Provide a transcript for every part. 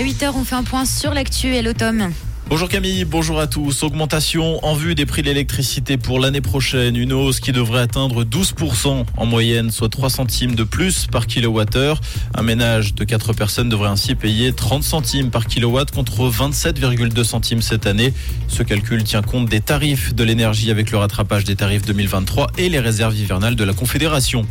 à 8h, on fait un point sur l'actu et l'automne. Bonjour Camille, bonjour à tous. Augmentation en vue des prix de l'électricité pour l'année prochaine. Une hausse qui devrait atteindre 12% en moyenne, soit 3 centimes de plus par kilowattheure. Un ménage de 4 personnes devrait ainsi payer 30 centimes par kilowatt contre 27,2 centimes cette année. Ce calcul tient compte des tarifs de l'énergie avec le rattrapage des tarifs 2023 et les réserves hivernales de la Confédération.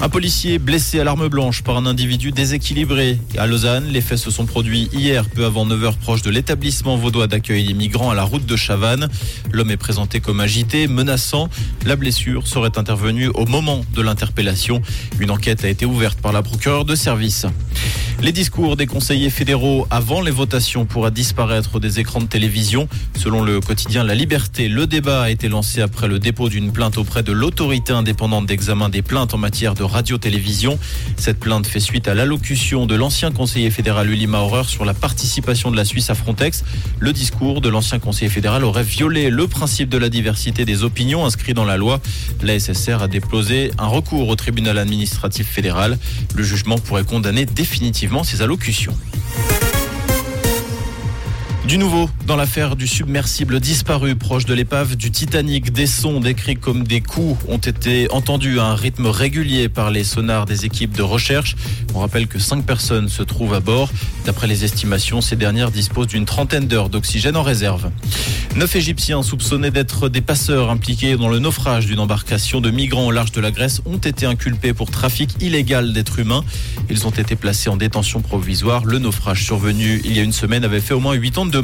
Un policier blessé à l'arme blanche par un individu déséquilibré. À Lausanne, les faits se sont produits hier, peu avant 9h, proche de l'établissement vaudois d'accueil des migrants à la route de Chavannes. L'homme est présenté comme agité, menaçant. La blessure serait intervenue au moment de l'interpellation. Une enquête a été ouverte par la procureure de service. Les discours des conseillers fédéraux avant les votations pourraient disparaître des écrans de télévision. Selon le quotidien La Liberté, le débat a été lancé après le dépôt d'une plainte auprès de l'autorité indépendante d'examen des plaintes en matière de radio-télévision. Cette plainte fait suite à l'allocution de l'ancien conseiller fédéral Uli Maurer sur la participation de la Suisse à Frontex. Le discours de l'ancien conseiller fédéral aurait violé le principe de la diversité des opinions inscrit dans la loi. La SSR a déposé un recours au tribunal administratif fédéral. Le jugement pourrait condamner définitivement ses allocutions. Du nouveau, dans l'affaire du submersible disparu proche de l'épave du Titanic, des sons décrits comme des coups ont été entendus à un rythme régulier par les sonars des équipes de recherche. On rappelle que cinq personnes se trouvent à bord. D'après les estimations, ces dernières disposent d'une trentaine d'heures d'oxygène en réserve. Neuf Égyptiens soupçonnés d'être des passeurs impliqués dans le naufrage d'une embarcation de migrants au large de la Grèce ont été inculpés pour trafic illégal d'êtres humains. Ils ont été placés en détention provisoire. Le naufrage survenu il y a une semaine avait fait au moins 8 ans de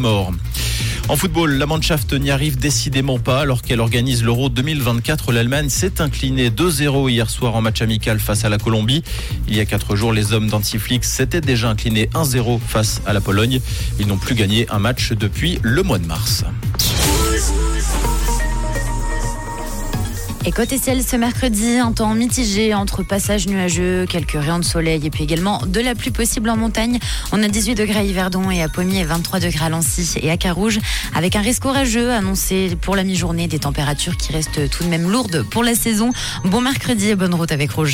En football, la Mannschaft n'y arrive décidément pas alors qu'elle organise l'Euro 2024. L'Allemagne s'est inclinée 2-0 hier soir en match amical face à la Colombie. Il y a quatre jours, les hommes d'Antiflix s'étaient déjà inclinés 1-0 face à la Pologne. Ils n'ont plus gagné un match depuis le mois de mars. Et côté ciel ce mercredi, un temps mitigé entre passages nuageux, quelques rayons de soleil et puis également de la pluie possible en montagne. On a 18 degrés à Yverdon et à Pommiers et 23 degrés à Lancy et à Carouge avec un risque orageux annoncé pour la mi-journée des températures qui restent tout de même lourdes pour la saison. Bon mercredi et bonne route avec Rouge.